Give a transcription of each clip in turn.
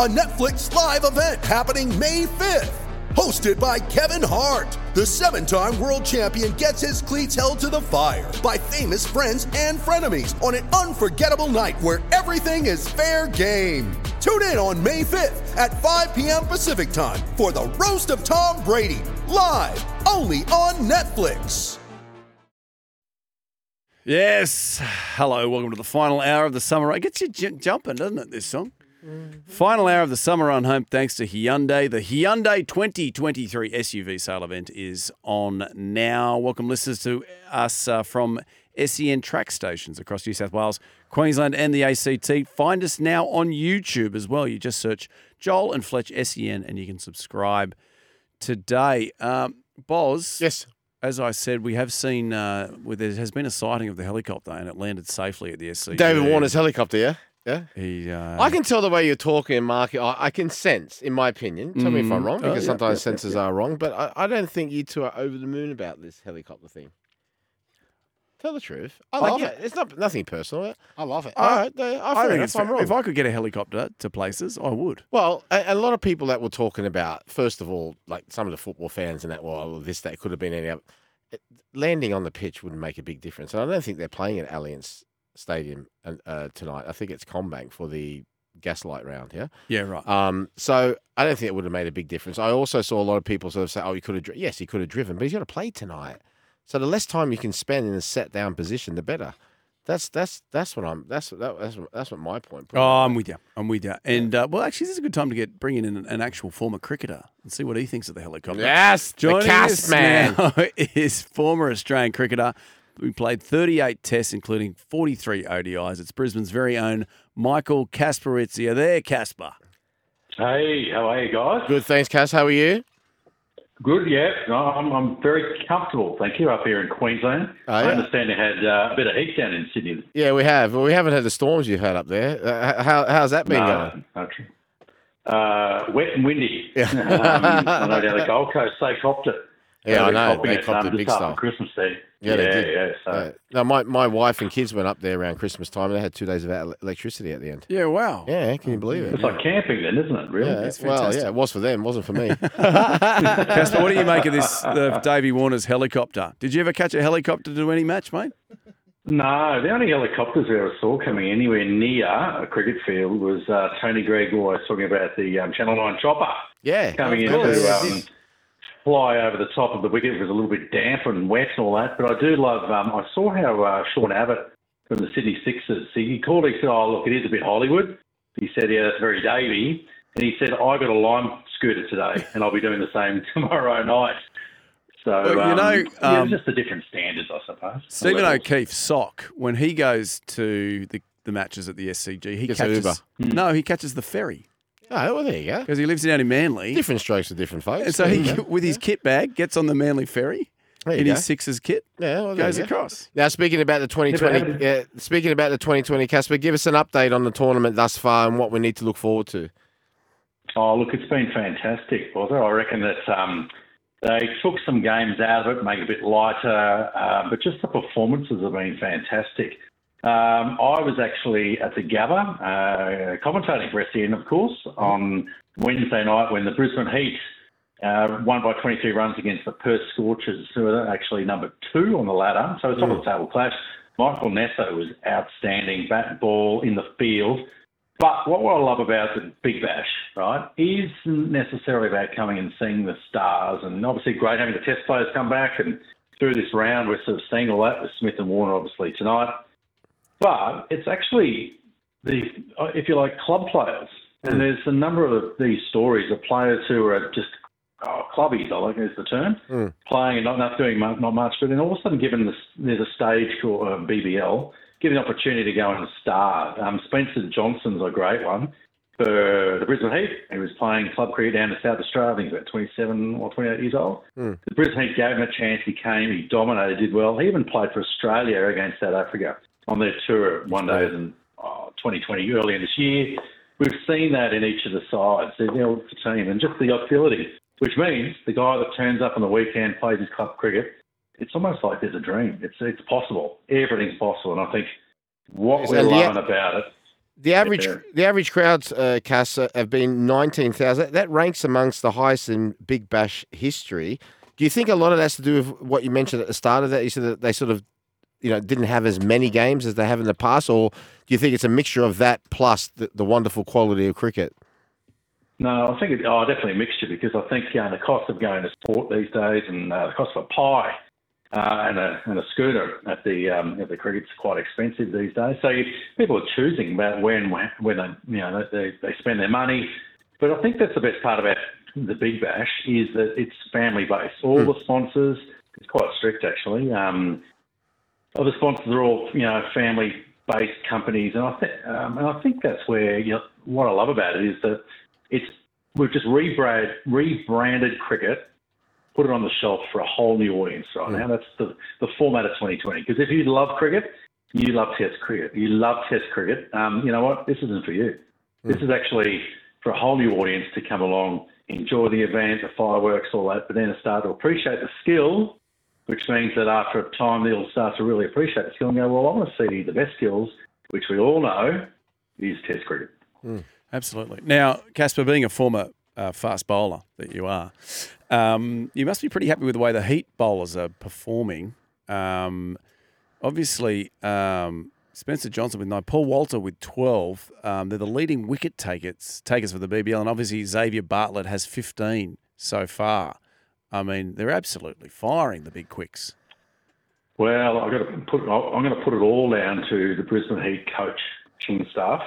a Netflix live event happening May 5th. Hosted by Kevin Hart, the seven time world champion gets his cleats held to the fire by famous friends and frenemies on an unforgettable night where everything is fair game. Tune in on May 5th at 5 p.m. Pacific time for the Roast of Tom Brady, live only on Netflix. Yes. Hello. Welcome to the final hour of the summer. It gets you j- jumping, doesn't it, this song? Final hour of the summer run home thanks to Hyundai. The Hyundai 2023 SUV sale event is on now. Welcome listeners to us uh, from SEN track stations across New South Wales, Queensland, and the ACT. Find us now on YouTube as well. You just search Joel and Fletch SEN and you can subscribe today. Um, Boz. Yes. As I said, we have seen uh, where there has been a sighting of the helicopter and it landed safely at the SCG. David Warner's helicopter, yeah? Yeah. He, uh, I can tell the way you're talking, Mark. I, I can sense, in my opinion. Tell me if I'm Mm. wrong, Oh, because yeah, sometimes yeah, yeah, senses are wrong. But I, I don't think you two are over the moon about this helicopter thing. Tell the truth. I Like, love yeah, it. It's not nothing personal. I love it. All right, I, I fair think it's I'm fair. wrong. If I could get a helicopter to places, I would. Well, a, a lot of people that were talking about, first of all, like some of the football fans and that, well, this, that could have been any other. it- landing on the pitch wouldn't make a big difference. And I don't think they're playing at Allianz Stadium uh, uh, tonight. I think it's CommBank for the Gaslight round, yeah? Yeah, right. Um, so I don't think it would have made a big difference. I also saw a lot of people sort of say, oh, he could have, dri-. yes, he could have driven, but he's got to play tonight. So the less time you can spend in a set down position, the better. That's that's that's what I'm. That's that, that's that's what my point. Oh, I'm with you. I'm with you. And uh, well, actually, this is a good time to get bring in an, an actual former cricketer and see what he thinks of the helicopter. Yes, the Joining cast us man. now is former Australian cricketer. We played 38 tests, including 43 ODIs. It's Brisbane's very own Michael Kasprowicz. You there, Casper? Hey, how are you guys? Good, thanks, Cass. How are you? Good, yeah. No, I'm, I'm very comfortable, thank you, up here in Queensland. Oh, I understand you had uh, a bit of heat down in Sydney. Yeah, we have. Well, we haven't had the storms you've had up there. Uh, how how's that been No, going? no, true. Uh, wet and windy. Yeah. um, I know down the Gold Coast, they copped it. Yeah, I know. They copped it big after style. Christmas Day. Yeah, they did. yeah. So, Uh, no, my, my wife and kids went up there around Christmas time and they had two days of electricity at the end. Yeah, wow. Yeah, can you believe it? it's like camping then, isn't it? Really? Yeah, That's well, yeah, it was for them, wasn't for me. Casper, what do you make of this, uh, Davey Warner's helicopter? Did you ever catch a helicopter to any match, mate? No, the only helicopters I ever saw coming anywhere near a cricket field was uh, Tony Greig always talking about the um, Channel 9 chopper. yeah, coming in of course. to um, fly over the top of the wicket. It was a little bit damp and wet and all that. But I do love. Um, I saw how uh, Sean Abbott from the Sydney Sixers. He, he called. He said, "Oh, look, it is a bit Hollywood." He said, "Yeah, that's very Davy." And he said, "I got a lime scooter today, and I'll be doing the same tomorrow night." So Well, you um, know, yeah, um, just the different standards, I suppose. Stephen Levels. O'Keefe, sock, when he goes to the, the matches at the SCG, he Gets catches. Uber. No, he catches the ferry Oh, well, there you go. because he lives down in Manly. Different strokes for different folks. And so There he, you go. with his kit bag, gets on the Manly ferry There you in go. his Sixers kit, yeah, well, there goes you go. across. Now, speaking about the 2020, yeah, speaking about the 2020, Casper, give us an update on the tournament thus far and what we need to look forward to. Oh, look, it's been fantastic, Bother. I reckon that um, they took some games out of it, make it a bit lighter, uh, but just the performances have been fantastic. Um, I was actually at the Gabba, uh, commentating for SEN, of course, on Wednesday night when the Brisbane Heat uh, won by 23 runs against the Perth Scorchers, who are actually number two on the ladder. So it's not a table clash. Michael Neser was outstanding, bat and ball in the field. But what I love about the Big Bash, right, isn't necessarily about coming and seeing the stars. And obviously, great having the test players come back. And through this round, we're sort of seeing all that with Smith and Warner, obviously, tonight. But it's actually the, if you like, club players. And there's a number of these stories of players who are just oh, clubbies, I think is the term, playing and not, not doing mu- not much. But then all of a sudden, given this, there's a stage called uh, BBL, given the opportunity to go and star. Um, Spencer Johnson's a great one for the Brisbane Heat. He was playing club cricket down in South Australia. I think he's about 27 or 28 years old. The Brisbane Heat gave him a chance. He came, he dominated, did well. He even played for Australia against South Africa on their tour one day in oh, 2020, early in this year. We've seen that in each of the sides, know, the team, and just the ability, which means the guy that turns up on the weekend, plays his club cricket, it's almost like there's a dream. It's it's possible. Everything's possible, and I think what we're loving about it The average there. the average crowds, uh, Cass, uh, have been nineteen thousand. That ranks amongst the highest in Big Bash history. Do you think a lot of that has to do with what you mentioned at the start of that? You said that they sort of, you know, didn't have as many games as they have in the past, or do you think it's a mixture of that plus the, the wonderful quality of cricket? No, I think it, oh, definitely a mixture because I think uh, the cost of going to sport these days and uh, the cost of a pie uh, and, a, and a scooter at the um, at the cricket's quite expensive these days. So you, people are choosing about when when they you know they, they spend their money. But I think that's the best part about the Big Bash is that it's family based. All the sponsors, it's quite strict actually. Um, all the sponsors are all you know family based companies, and I think um, and I think that's where you know, what I love about it is that it's we've just rebrand, rebranded cricket, put it on the shelf for a whole new audience right now. That's the, the format of 2020. Because if you love cricket, you love Test cricket. You love Test cricket. Um, you know what? This isn't for you. This is actually for a whole new audience to come along, enjoy the event, the fireworks, all that, but then start to appreciate the skill, which means that after a time they'll start to really appreciate the skill and go, well, I want to see the best skills, which we all know is Test cricket. Absolutely. Now, Casper, being a former uh, fast bowler that you are, um, you must be pretty happy with the way the Heat bowlers are performing. Um, obviously, um, Spencer Johnson with nine, Paul Walter with 12. Um, they're the leading wicket takers, takers for the BBL, and obviously Xavier Bartlett has 15 so far. I mean, they're absolutely firing the big quicks. Well, I've got to put. I'm going to put it all down to the Brisbane Heat coaching staff.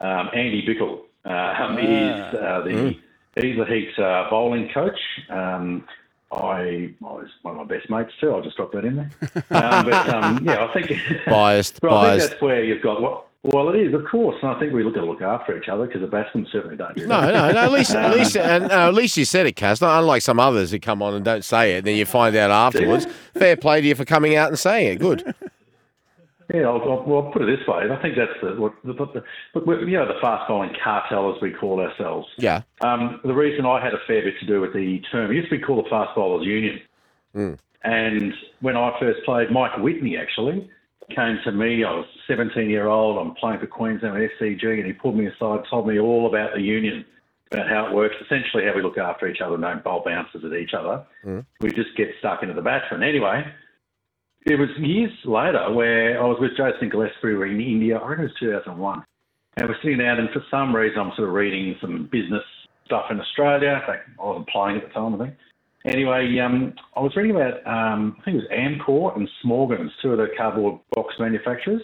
Um, Andy Bichel um, is uh, the he's the Heat uh, bowling coach. Um, I, was one of my best mates too. I'll just drop that in there. Um, but um, yeah, I think Biased, But I think biased. that's where you've got. Well, it is, of course, and I think we look at look after each other because the batsmen certainly don't do No, that. no, no. At least, at least, and, no, at least you said it, Cass. Not unlike some others who come on and don't say it, then you find out afterwards. Fair play to you for coming out and saying it. Good. Yeah, I'll, I'll, well, I'll put it this way. I think that's the, what the, the, you know, the fast bowling cartel, as we call ourselves. Yeah. Um, the reason I had a fair bit to do with the term, it used to be called the Fast Bowlers Union. And when I first played, Mike Whitney actually came to me. I was 17 year old. I'm playing for Queensland with SCG, and he pulled me aside, told me all about the union, about how it works, essentially how we look after each other, and don't bowl bounces at each other. Mm. We just get stuck into the batsman. Anyway, it was years later where I was with Jason Gillespie. We were in India. I think it was 2001. And we're sitting down, and for some reason, I'm sort of reading some business stuff in Australia. In fact, I wasn't playing at the time, I think. Anyway, um, I was reading about, um, I think it was Amcor and Smorgans, two of the cardboard box manufacturers.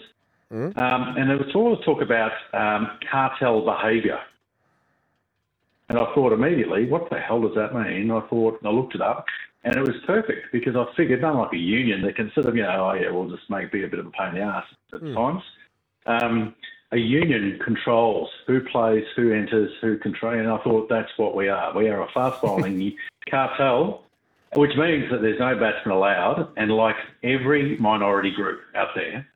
Um, and there was all talk about um, cartel behaviour. And I thought immediately, what the hell does that mean? I thought, I looked it up, and it was perfect because I figured, unlike a union, they can sort of, you know, oh yeah, we'll just make be a bit of a pain in the ass at times. A union controls who plays, who enters, who controls, and I thought that's what we are. We are a fast bowling cartel, which means that there's no batsman allowed, and like every minority group out there,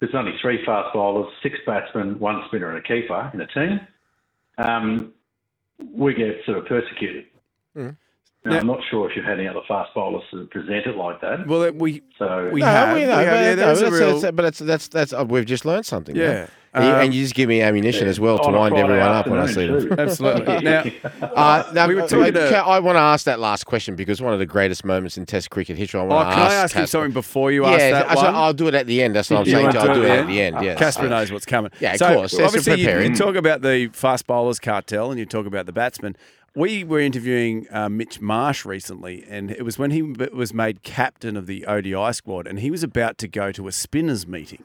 there's only three fast bowlers, six batsmen, one spinner, and a keeper in a team. Um, we get sort of persecuted. Now, I'm not sure if you've had any other fast bowlers sort of present it like that. Well, we So we No, have, we we know, have, but, yeah, no, that's, real, that's, but that's that's that's uh, we've just learned something. Yeah. man. And, you, Um, and you just give me ammunition as well to wind Friday everyone up when I see them. absolutely. Now, Uh, now, We were talking to- I want to ask that last question because one of the greatest moments in Test cricket history. I oh, want to can ask I ask you something before you ask that so one? I'll do it at the end. That's what I'm You saying. I'll do do it it at at the end. Yes. Casper knows what's coming. Yeah, of so, course. That's Obviously, you, preparing. you talk about the fast bowlers cartel and you talk about the batsmen. We were interviewing uh, Mitch Marsh recently, and it was when he was made captain of the ODI squad, and he was about to go to a spinners meeting.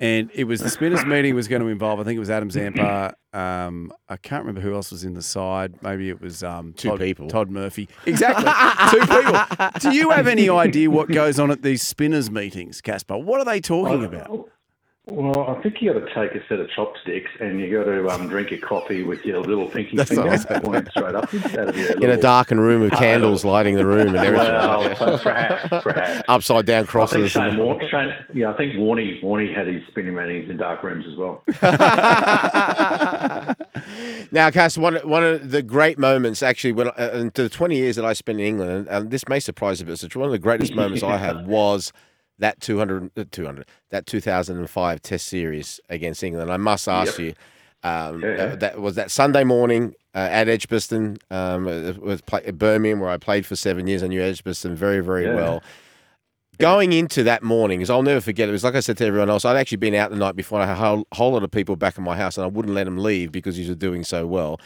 And it was the spinners meeting was going to involve. I think it was Adam Zampa. Um, I can't remember who else was in the side. Maybe it was um, Two Todd, people. Todd Murphy. Exactly, two people. Do you have any idea what goes on at these spinners meetings, Casper? What are they talking about? Well, I think you got to take a set of chopsticks and you got to um, drink your coffee with your little pinky That's finger pointing straight up. A In a darkened room with candles lighting the room and everything. Well, perhaps, perhaps. Upside down I think crosses. Shane, and- Shane, yeah, I think Warney, Warney had his spinning meetings in dark rooms as well. now, Cass, one one of the great moments actually, when uh, into the twenty years that I spent in England, and, and this may surprise you, but it's one of the greatest moments I had was that 200, uh, 200 that two thousand and five Test series against England. I must ask you. Um, Yeah. uh, that was that Sunday morning uh, at Edgbaston. Um, it was play, Birmingham, where I played for seven years. I knew Edgbaston very, very Yeah. well. Going into that morning, because I'll never forget, it was like I said to everyone else, I'd actually been out the night before. I had a whole, whole lot of people back in my house, and I wouldn't let them leave because you were doing so well.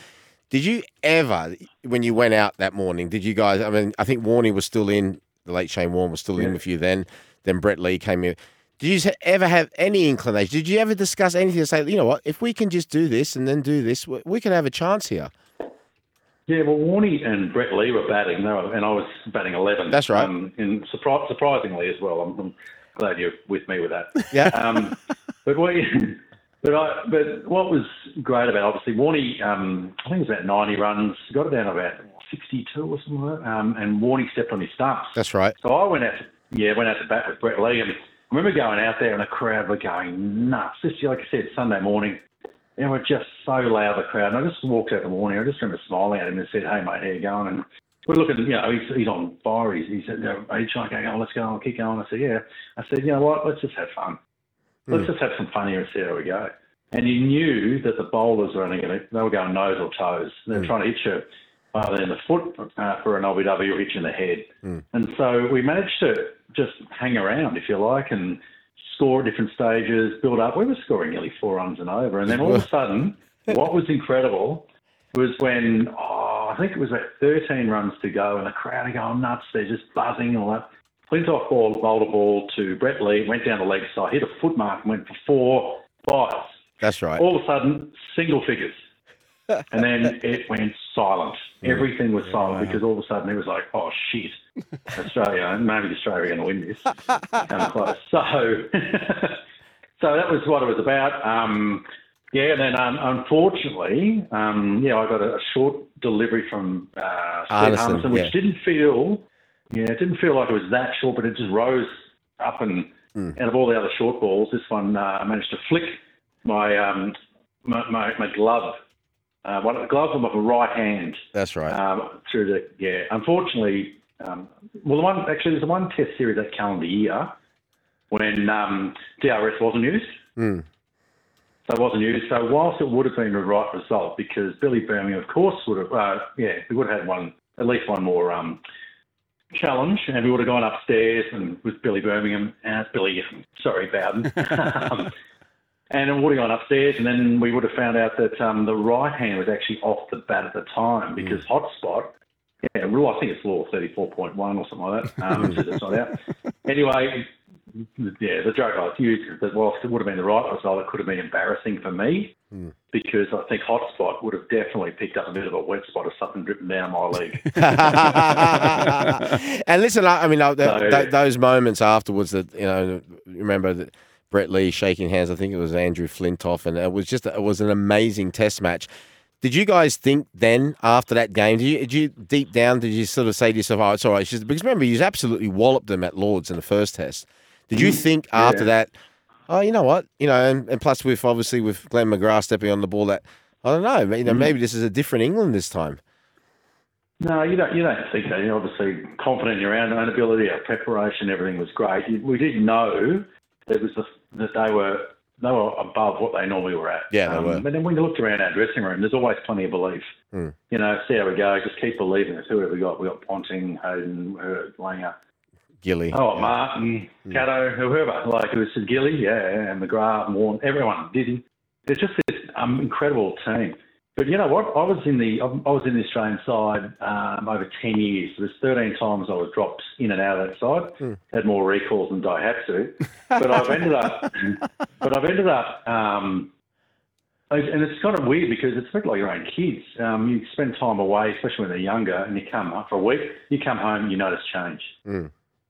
Did you ever, when you went out that morning, did you guys? I mean, I think Warney was still in, the late Shane Warne was still in with you then. Then Brett Lee came in. Did you ever have any inclination? Did you ever discuss anything to say, you know what, if we can just do this and then do this, we- we can have a chance here? Yeah, well, Warney and Brett Lee were batting, and I was batting 11. That's right. Um, and surpri- surprisingly as well. I'm, I'm glad you're with me with that. Yeah. Um, but what, but I, but what was great about obviously Warney, um, I think it was about 90 runs, got it down about 62 or something like that. Um, and Warney stepped on his stumps. That's right. So I went out, to, yeah, went out to bat with Brett Lee, and I remember going out there, and the crowd were going nuts. Just like I said, Sunday morning, and we're just so loud, the crowd. And I just walked out the morning. I just remember smiling at him and said, "Hey, mate, how you going?" And we're looking, you know, he's, he's on fire. He's, he said, you know, "Are you trying to go? Oh, let's go on, keep going." I said, "Yeah." I said, "You know what? Let's just have fun. Let's hmm. just have some fun here and see how we go." And you knew that the bowlers were only going to, they were going nose or toes. They were hmm. trying to hit you either in the foot uh, for an LBW hit in the head. And so we managed to just hang around, if you like, and score at different stages, build up. We were scoring nearly four runs and over. And then all of a sudden, what was incredible was when, oh, I think it was about 13 runs to go, and the crowd are going nuts. They're just buzzing and all that. Flintoff ball, bowled a ball to Brett Lee, went down the leg side, hit a foot mark, and went for four four fives. That's right. All of a sudden, single figures. And then it went silent. Everything was silent because all of a sudden it was like, oh shit, Australia, maybe Australia are going to win this. Come close. So, so that was what it was about. Um, yeah, and then um, unfortunately, um, yeah, I got a, a short delivery from uh, Steve Harmison, which yeah. didn't feel, yeah, it didn't feel like it was that short, but it just rose up and out of all the other short balls, this one uh, I managed to flick my um, my, my, my glove, uh, one of the gloves on my right hand That's right. um, through the yeah. Unfortunately, um, well, the one actually there's the one Test series that calendar year when um, DRS wasn't used. Hmm. So it wasn't used. So whilst it would have been the right result, because Billy Birmingham, of course, would have uh, yeah, we would have had one at least one more um, challenge, and we would have gone upstairs and with Billy Birmingham, uh, Billy, sorry, Bowden. um, and it would have gone upstairs, and then we would have found out that um, the right hand was actually off the bat at the time because hotspot. Yeah, well, I think it's law thirty-four point one or something like that. Um, so that's not out. Anyway, yeah, the joke I used that whilst it would have been the right result, it could have been embarrassing for me because I think hotspot would have definitely picked up a bit of a wet spot or something dripping down my leg. and listen, I, I mean, th- So- th- those moments afterwards that you know, remember that Brett Lee shaking hands. I think it was Andrew Flintoff, and it was just it was an amazing Test match. Did you guys think then after that game? Did you, did you deep down? Did you sort of say to yourself, "Oh, it's all right"? Because remember, you absolutely walloped them at Lords in the first Test. Did you mm. think after that? Oh, you know what? You know, and, and plus with obviously with Glenn McGrath stepping on the ball, that I don't know. You know, mm. maybe this is a different England this time. No, you don't. You don't think that. You're obviously confident in your own, ability. Our preparation, everything was great. We did know it was the, that they were they were above what they normally were at. Um, Yeah, they were. But then when you looked around our dressing room, there's always plenty of belief. Hmm. You know, see how we go. Just keep believing. It's whoever we got. We got Ponting, Hayden, uh, Langer. Gilly. Oh, Martin, Caddo, whoever. Like it was Gilly, yeah, and McGrath, Warren, everyone did. It's just this um, incredible team. But you know what? I was in the I was in the Australian side um, over ten years. There's 13 times I was dropped in and out of that side. Had more recalls than Daihatsu, but I've ended up. but I've ended up. Um, and it's kind of weird because it's a bit like your own kids. Um, you spend time away, especially when they're younger, and you come home for a week. You come home, you notice change.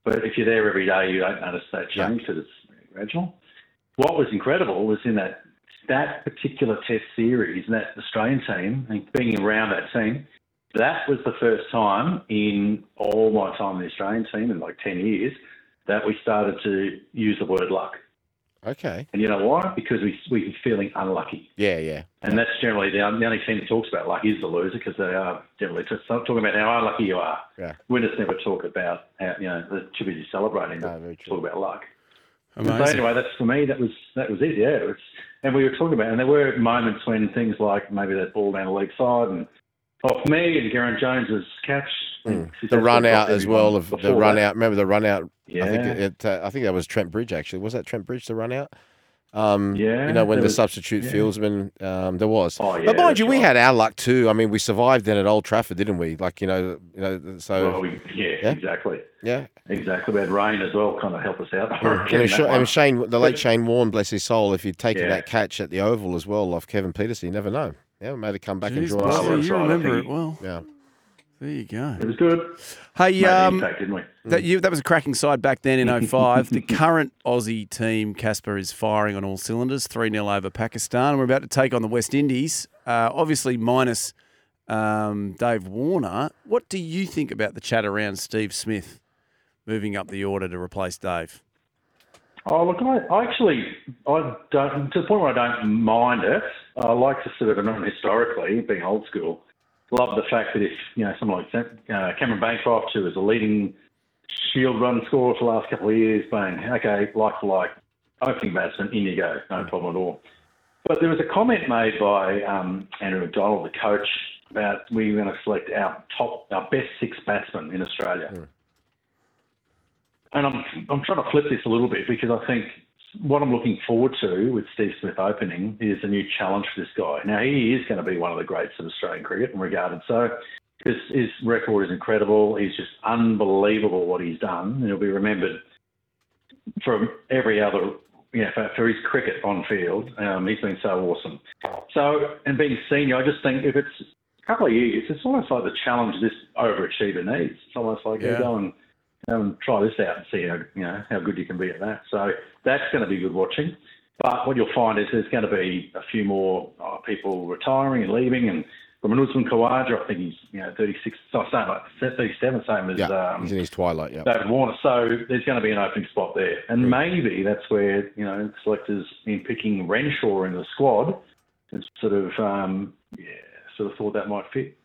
But if you're there every day, you don't notice that change because it's gradual. What was incredible was in that that particular Test series, and that Australian team, and being around that team, that was the first time in all my time in the Australian team in like ten years that we started to use the word luck. Okay. And you know why? Because we we were feeling unlucky. Yeah, yeah. And that's generally the, the only team that talks about luck is the loser because they are generally just talking about how unlucky you are. Yeah. Winners never talk about how, you know, they're too busy celebrating, No, but very true. talk about luck. So Amazing. anyway, that's for me. That was that was it. Yeah, it was, and we were talking about, and there were moments when things like maybe that ball down the leg side and off me and Geraint Jones's catch. Hmm. The run out as well of the run that. out. Remember the run out? I think Yeah. it. Uh, I think that was Trent Bridge actually. Was that Trent Bridge the run out? Um, Yeah, You know when the was- substitute yeah. fieldsman um, there was. Oh, yeah, but mind that's you, we right. had our luck too. I mean, we survived then at Old Trafford, didn't we? Like you know, you know. So Well, we, yeah, Yeah. exactly, yeah. exactly. We had rain as well, kind of help us out. And, Getting it that Sha- one. and Shane, the late But- Shane Warne, bless his soul, if he'd taken Yeah. that catch at the Oval as well off Kevin Pietersen, you never know. Yeah, we made it come back and draw Well, us. Buster, that's you right, remember it well. Yeah. There you go. It was good. Hey, um, impact, didn't we? that you that was a cracking side back then in 05. the current Aussie team, Casper, is firing on all cylinders. 3 0 over Pakistan. We're about to take on the West Indies, uh, obviously minus um, Dave Warner. What do you think about the chat around Steve Smith moving up the order to replace Dave? Oh, look, I, I actually, I don't, to the point where I don't mind it. I like to sort of, not historically, being old school, love the fact that if, you know, someone like uh, Cameron Bancroft, who was a leading shield run scorer for the last couple of years, saying, okay, like for like, opening batsman, in you go, no problem at all. But there was a comment made by um, Andrew McDonald, the coach, about we were going to select our top, our best six batsmen in Australia. And I'm I'm trying to flip this a little bit because I think what I'm looking forward to with Steve Smith opening is a new challenge for this guy. Now he is going to be one of the greats of Australian cricket and regarded so because his record is incredible. He's just unbelievable what he's done, and he'll be remembered from every other. You know, for, for his cricket on field, um, he's been so awesome. So, and being senior, I just think if it's a couple of years, it's almost like the challenge this overachiever needs. It's almost like Yeah. yeah. go and and try this out and see how you know how good you can be at that. So that's going to be good watching. But what you'll find is there's going to be a few more uh, people retiring and leaving. And from Usman Khawaja, I think he's you know 36, so same like 37, same as Yeah. um, He's in his twilight. Yeah. David Warner. So there's going to be an opening spot there, and maybe that's where you know selectors in picking Renshaw in the squad, and sort of um, yeah, sort of thought that might fit.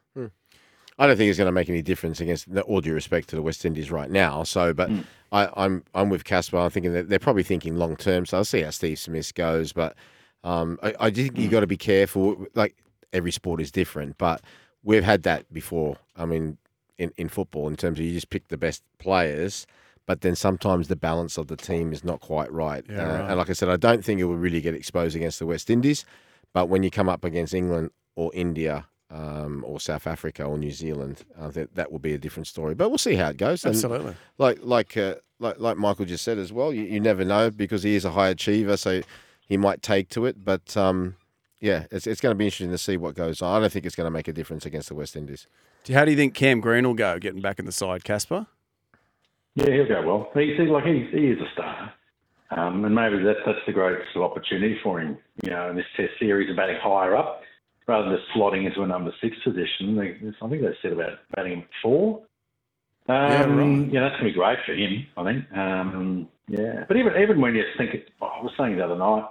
I don't think it's going to make any difference against all due respect to the West Indies right now. So, but I, I'm I'm with Casper. I'm thinking that they're probably thinking long term. So I'll see how Steve Smith goes. But um, I, I think you've got to be careful. Like every sport is different, but we've had that before. I mean, in, in football, in terms of you just pick the best players. But then sometimes the balance of the team is not quite right. Yeah, Uh, right. And like I said, I don't think it will really get exposed against the West Indies. But when you come up against England or India um, or South Africa or New Zealand, I think that will be a different story. But we'll see how it goes. And Absolutely. like like uh, like like Michael just said as well, you, you never know because he is a high achiever, so he might take to it. But um, yeah, it's it's going to be interesting to see what goes on. I don't think it's going to make a difference against the West Indies. How do you think Cam Green will go getting back in the side, Casper? Yeah, he'll go well. He's he, like he's, he is a star, um, and maybe that's that's the greatest opportunity for him. You know, in this Test series of batting higher up rather than just slotting into a number six position. They, I think they said about batting him at four. Um, Yeah, right. yeah, that's gonna be great for him. I think. Um, yeah, but even even when you think, it, I was saying the other night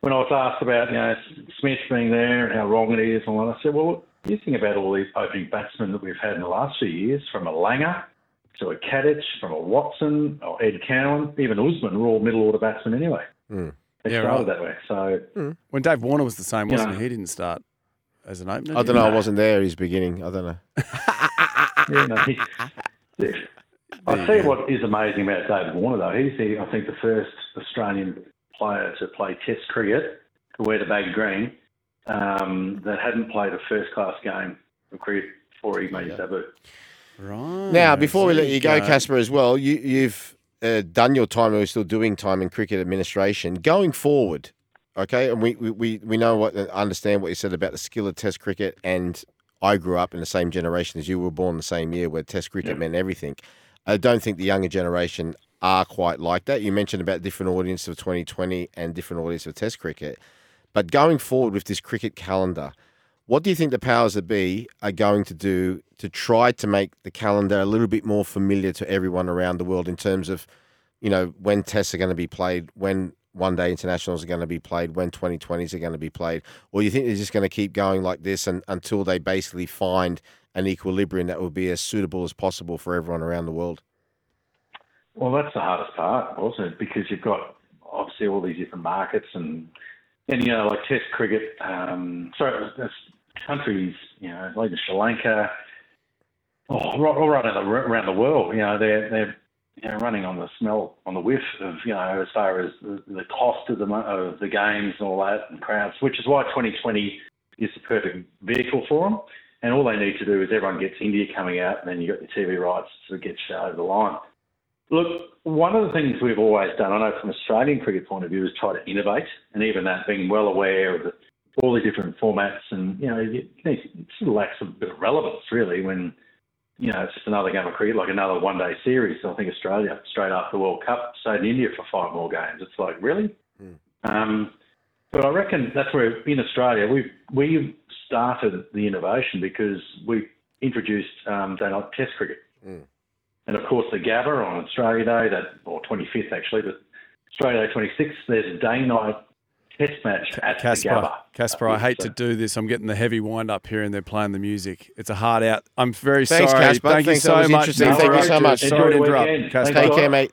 when I was asked about you know Smith being there and how wrong it is, and all that, I said, well, you think about all these opening batsmen that we've had in the last few years, from a Langer to a Katich, from a Watson or Ed Cowan, even Usman were all middle order batsmen anyway. Mm. They Yeah, started right. that way. So When Dave Warner was the same, wasn't Yeah. he? He didn't start as an opener. I don't he? know. I wasn't there. At his beginning. I don't know. yeah, no, he, I'll tell you what is amazing about David Warner though. He's the I think the first Australian player to play Test cricket to wear the baggy green um, that hadn't played a first class game of cricket before he made his debut. Right. Now, before we let you go, Casper, as well, you, you've uh, done your time, or you're still doing time in cricket administration. Going forward, okay, and we, we, we, we know what, uh, understand what you said about the skill of Test cricket, and I grew up in the same generation as you were born the same year where Test cricket meant everything. I don't think the younger generation are quite like that. You mentioned about different audience of 2020 and different audience of Test cricket. But going forward with this cricket calendar, what do you think the powers that be are going to do to try to make the calendar a little bit more familiar to everyone around the world in terms of, you know, when tests are going to be played, when one day internationals are going to be played, when 2020s are going to be played? Or you think they're just going to keep going like this and, until they basically find an equilibrium that will be as suitable as possible for everyone around the world? Well, that's the hardest part, wasn't? Because you've got obviously all these different markets and and you know like Test cricket. Um, sorry, countries. You know, like Sri Lanka. Oh, all right around the world. You know, they're they're you know, running on the smell, on the whiff of you know as far as the, the cost of the of the games and all that and crowds, which is why 2020 is the perfect vehicle for them. And all they need to do is everyone gets India coming out, and then you got your TV rights to get shit over the line. Look, one of the things we've always done, I know from an Australian cricket point of view, is try to innovate, and even that being well aware of the, all the different formats, and you know, it, it lacks a bit of relevance really when you know it's just another game of cricket, like another one-day series. So I think Australia straight after the World Cup stayed in India for five more games. It's like really. Um, but I reckon that's where in Australia we we started the innovation because we introduced um, day night Test cricket. And of course, the Gabba on Australia Day, that or 25th actually, but Australia Day 26th, there's a day night test match at the Casper, Gabba. Casper, I hate to do this. I'm getting the heavy wind up here, and they're playing the music. It's a hard out. I'm very sorry. Thanks, sorry. Casper. Thank Thanks, you so much. Thank you so much. Sorry to Enjoy interrupt. Casper. Take care, mate.